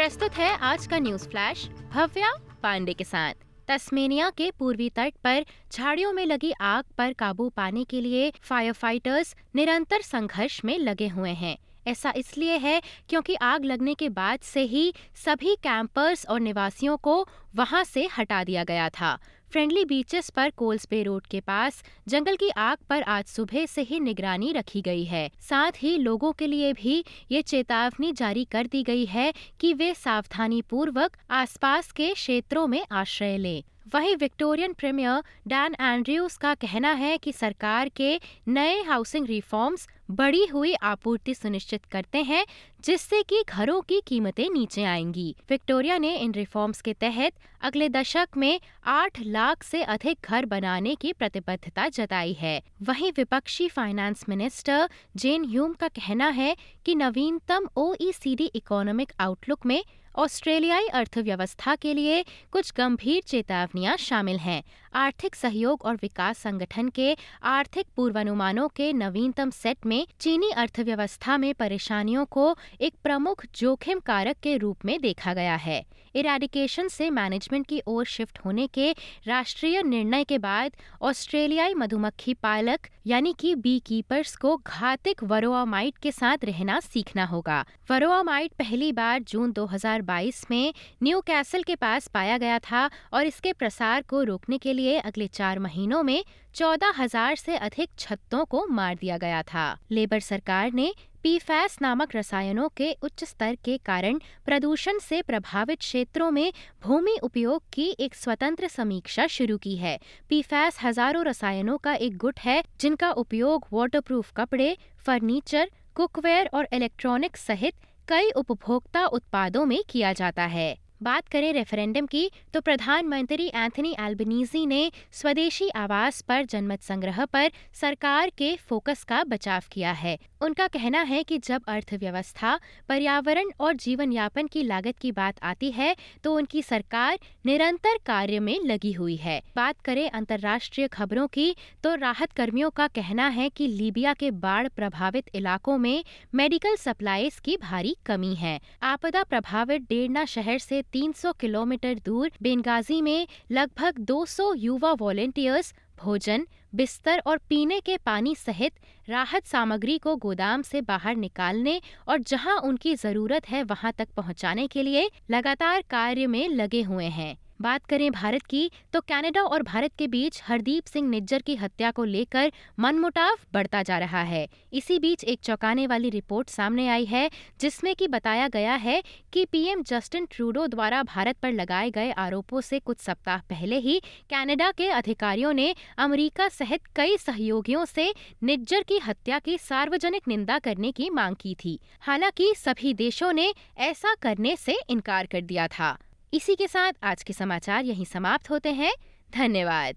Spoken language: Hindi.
प्रस्तुत है आज का न्यूज़ फ्लैश, भव्या पांडे के साथ। तस्मेनिया के पूर्वी तट पर झाड़ियों में लगी आग पर काबू पाने के लिए फायर फाइटर्स निरंतर संघर्ष में लगे हुए हैं। ऐसा इसलिए है क्योंकि आग लगने के बाद से ही सभी कैंपर्स और निवासियों को वहाँ से हटा दिया गया था। फ्रेंडली बीचेस पर कोल्स बे रोड के पास, जंगल की आग पर आज सुबह से ही निगरानी रखी गई है। साथ ही लोगों के लिए भी ये चेतावनी जारी कर दी गई है कि वे सावधानी पूर्वक आसपास के क्षेत्रों में आश्रय लें। वहीं विक्टोरियन प्रीमियर डैन एंड्रयूज का कहना है कि सरकार के नए हाउसिंग रिफॉर्म्स बढ़ी हुई आपूर्ति सुनिश्चित करते हैं, जिससे कि घरों की कीमतें नीचे आएँगी। विक्टोरिया ने इन रिफॉर्म्स के तहत अगले दशक में आठ लाख से अधिक घर बनाने की प्रतिबद्धता जताई है। वहीं विपक्षी फाइनेंस मिनिस्टर जेन ह्यूम का कहना है कि नवीनतम ओईसीडी इकोनॉमिक आउटलुक में ऑस्ट्रेलियाई अर्थव्यवस्था के लिए कुछ गंभीर चेतावनियाँ शामिल हैं। आर्थिक सहयोग और विकास संगठन के आर्थिक पूर्वानुमानों के नवीनतम सेट में चीनी अर्थव्यवस्था में परेशानियों को एक प्रमुख जोखिम कारक के रूप में देखा गया है। इराडिकेशन से मैनेजमेंट की ओर शिफ्ट होने के राष्ट्रीय निर्णय के बाद ऑस्ट्रेलियाई मधुमक्खी पालक यानी कि बी कीपर्स को घातिक वरोआमाइट के साथ रहना सीखना होगा। वरोआमाइट पहली बार जून 2022 में न्यू कैसल के पास पाया गया था और इसके प्रसार को रोकने के लिए अगले चार महीनों में चौदह हज़ार से अधिक छत्तों को मार दिया गया था। लेबर सरकार ने पीफैस नामक रसायनों के उच्च स्तर के कारण प्रदूषण से प्रभावित क्षेत्रों में भूमि उपयोग की एक स्वतंत्र समीक्षा शुरू की है। पीफैस हज़ारों रसायनों का एक गुट है, जिनका उपयोग वाटरप्रूफ कपड़े, फर्नीचर, कुकवेयर और इलेक्ट्रॉनिक्स सहित कई उपभोक्ता उत्पादों में किया जाता है। बात करें रेफरेंडम की तो प्रधानमंत्री एंथनी एल्बनीजी ने स्वदेशी आवास पर जनमत संग्रह पर सरकार के फोकस का बचाव किया है। उनका कहना है कि जब अर्थव्यवस्था, पर्यावरण और जीवन यापन की लागत की बात आती है तो उनकी सरकार निरंतर कार्य में लगी हुई है। बात करें अंतर्राष्ट्रीय खबरों की तो राहत कर्मियों का कहना है कि लीबिया के बाढ़ प्रभावित इलाकों में मेडिकल सप्लाईज की भारी कमी है। आपदा प्रभावित डेरना शहर से 300 किलोमीटर दूर बेनगाजी में लगभग 200 युवा वॉलेंटियर्स भोजन, बिस्तर और पीने के पानी सहित राहत सामग्री को गोदाम से बाहर निकालने और जहाँ उनकी ज़रूरत है वहाँ तक पहुँचाने के लिए लगातार कार्य में लगे हुए हैं। बात करें भारत की तो कनाडा और भारत के बीच हरदीप सिंह निज्जर की हत्या को लेकर मनमुटाव बढ़ता जा रहा है। इसी बीच एक चौंकाने वाली रिपोर्ट सामने आई है, जिसमें कि बताया गया है कि पीएम जस्टिन ट्रूडो द्वारा भारत पर लगाए गए आरोपों से कुछ सप्ताह पहले ही कनाडा के अधिकारियों ने अमेरिका सहित कई सहयोगियों से निज्जर की हत्या की सार्वजनिक निंदा करने की मांग की थी। हालाँकि सभी देशों ने ऐसा करने से इनकार कर दिया था। इसी के साथ आज के समाचार यहीं समाप्त होते हैं। धन्यवाद।